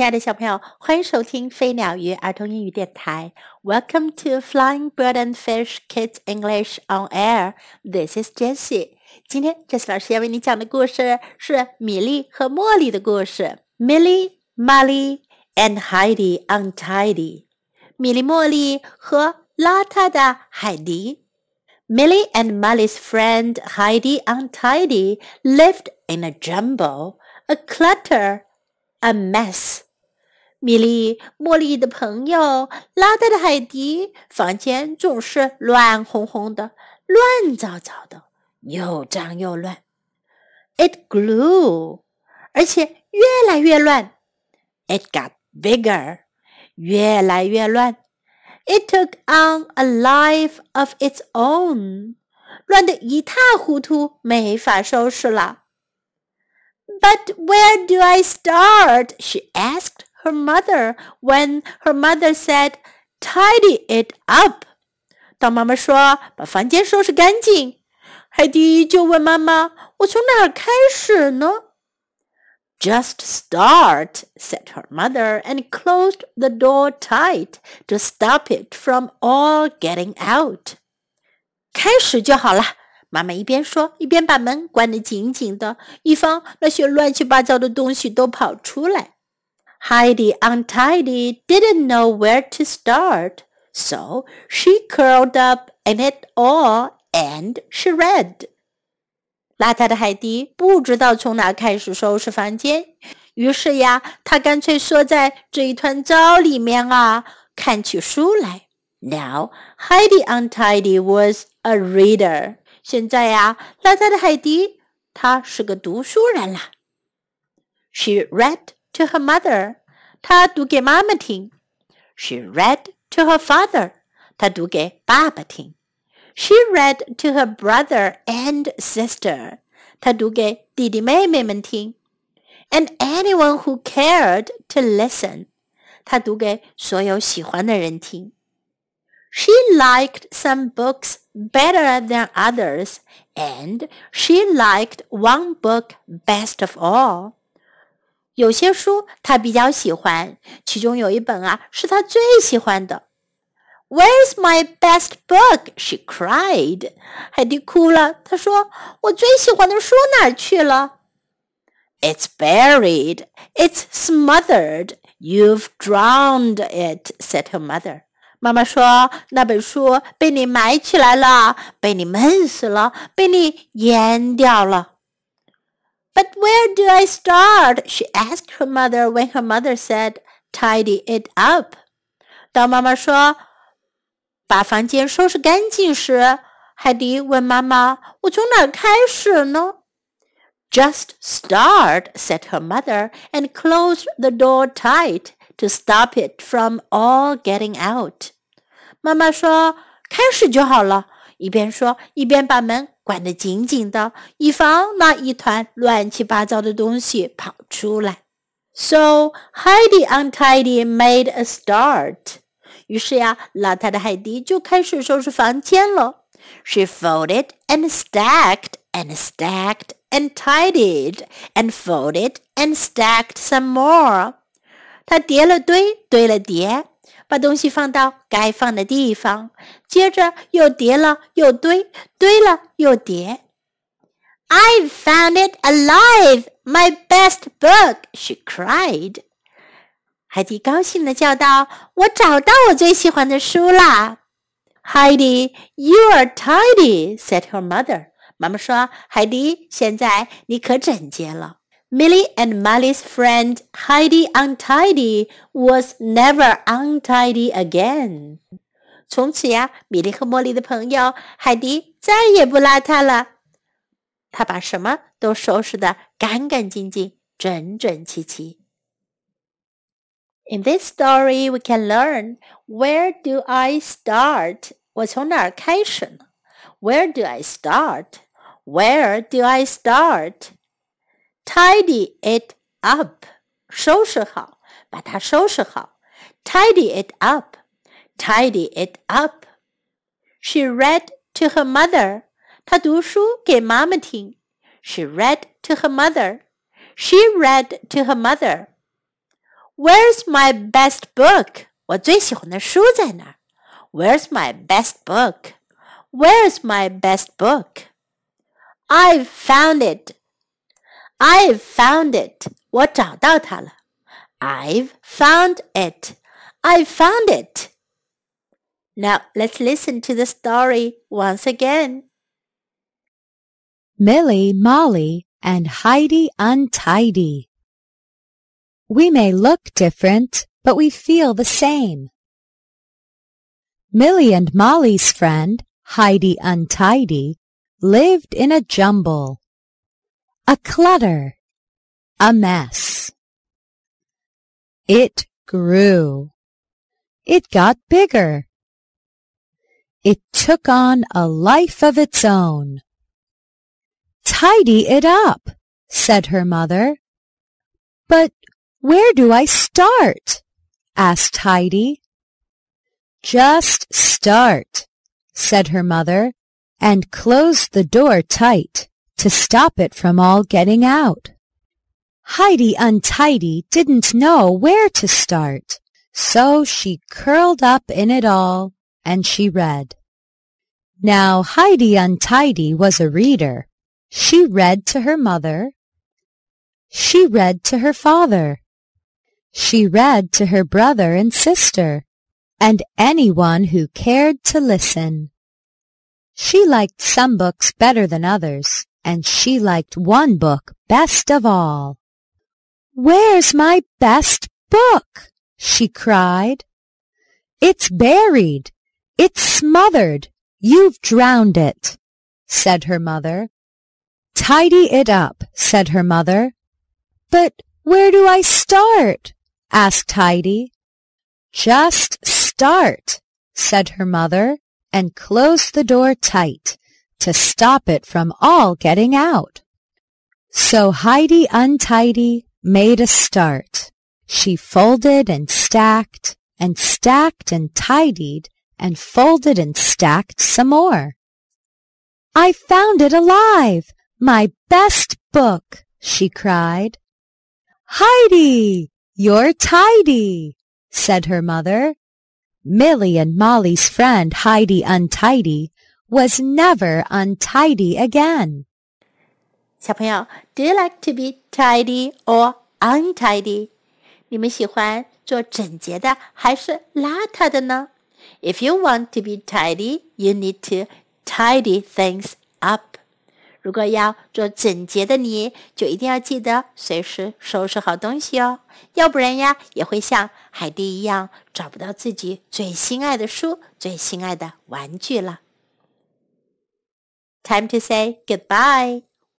亲爱的小朋友，欢迎收听飞鸟鱼儿童英语电台。Welcome to Flying Bird and Fish Kids English on Air. This is Jessie. 今天 Jessie 老师要为你讲的故事是米莉和茉莉的故事。Milly, Molly and Heidi Untidy. 米莉、茉莉和邋遢的海迪。Milly and Molly's friend Heidi Untidy lived in a jumble, a clutter, a mess. 米莉、茉莉的朋友邋遢的海迪，房间总是乱哄哄的、乱糟糟的，又脏又乱。It grew，而且越来越乱。It got bigger，越来越乱。It took on a life of its own，乱得一塌糊涂，没法收拾了。but where do I start? she asked her mother when her mother said, Tidy it up. 当妈妈说把房间收拾干净，海蒂就问妈妈：“我从哪儿开始呢？” Just start, said her mother, and closed the door tight to stop it from all getting out. 开始就好了，妈妈一边说，一边把门关得紧紧的，以防那些乱七八糟的东西都跑出来。 Heidi Untidy didn't know where to start, so she curled up in it all and she read. 邋遢的海蒂不知道从哪开始收拾房间，于是呀，她干脆缩在这一团糟里面啊，看起书来。Now Heidi Untidy was a reader. 现在呀，邋遢的海迪，她是个读书人啦。She read to her mother，她读给妈妈听。She read to her father，她读给爸爸听。She read to her brother and sister，她读给弟弟妹妹们听。And anyone who cared to listen，她读给所有喜欢的人听。She liked some books better than others, and she liked one book best of all. 有些书她比较喜欢，其中有一本啊是她最喜欢的。Where's my best book? She cried. 海蒂哭了，她说：“我最喜欢的书哪儿去了？”It's buried. It's smothered. You've drowned it," said her mother. 妈妈说：“那本书被你埋起来了，被你闷死了，被你淹掉了。” But where do I start? She asked her mother when her mother said, "Tidy it up." 当妈妈说把房间收拾干净时，海迪问妈妈：“我从哪儿开始呢？” Just start, said her mother, and closed the door tight to stop it from all getting out. 妈妈说：“开始就好了。”一边说，一边把门 关得紧紧的，以防那一团乱七八糟的东西跑出来。So Heidi Untidy made a start. 于是呀，邋遢的海迪就开始收拾房间了。She folded and stacked and stacked and tidied and folded and stacked some more. 他叠了堆，堆了叠， 把东西放到该放的地方，接着又叠了又堆，堆了又叠。I found it alive, my best book! She cried. 海蒂高兴地叫道：“我找到我最喜欢的书啦！”Heidi, you are tidy," said her mother. 妈妈说：“海蒂，现在你可整洁了。” Milly and Molly's friend Heidi Untidy was never untidy again. in this story, we can learn where do I start？我从哪儿开始呢？Where do I start? Where do I start? tidy it up，收拾好，把它收拾好。Tidy it up, tidy it up. She read to her mother. 她读书给妈妈听。She read to her mother. She read to her mother. Where's my best book? 我最喜欢的书在哪儿？Where's my best book? Where's my best book? I've found it. I've found it. 我找到它了. I've found it. I've found it. Now let's listen to the story once again. Milly, Molly, and Heidi Untidy. We may look different, but we feel the same. Milly and Molly's friend, Heidi Untidy, lived in a jumble a clutter, a mess. It grew. It got bigger. It took on a life of its own. Tidy it up, said her mother. But where do I start? asked Heidi. Just start, said her mother, and closed the door tight to stop it from all getting out. Heidi Untidy didn't know where to start, so she curled up in it all and she read. Now Heidi Untidy was a reader. She read to her mother. She read to her father. She read to her brother and sister, and anyone who cared to listen. She liked some books better than others, and she liked one book best of all. Where's my best book? she cried. It's buried. It's smothered. You've drowned it, said her mother. Tidy it up, said her mother. But where do I start? asked Heidi. Just start, said her mother, and closed the door tight to stop it from all getting out. So Heidi Untidy made a start. She folded and stacked and stacked and tidied and folded and stacked some more. I found it alive, my best book, she cried. Heidi, you're tidy, said her mother. Milly and Molly's friend Heidi Untidy was never untidy again. 小朋友，Do you like to be tidy or untidy？你们喜欢做整洁的还是邋遢的呢？If you want to be tidy, you need to tidy things up. 如果要做整洁的你，就一定要记得随时收拾好东西哦，要不然呀，也会像海蒂一样找不到自己最心爱的书、最心爱的玩具了。 Time to say goodbye.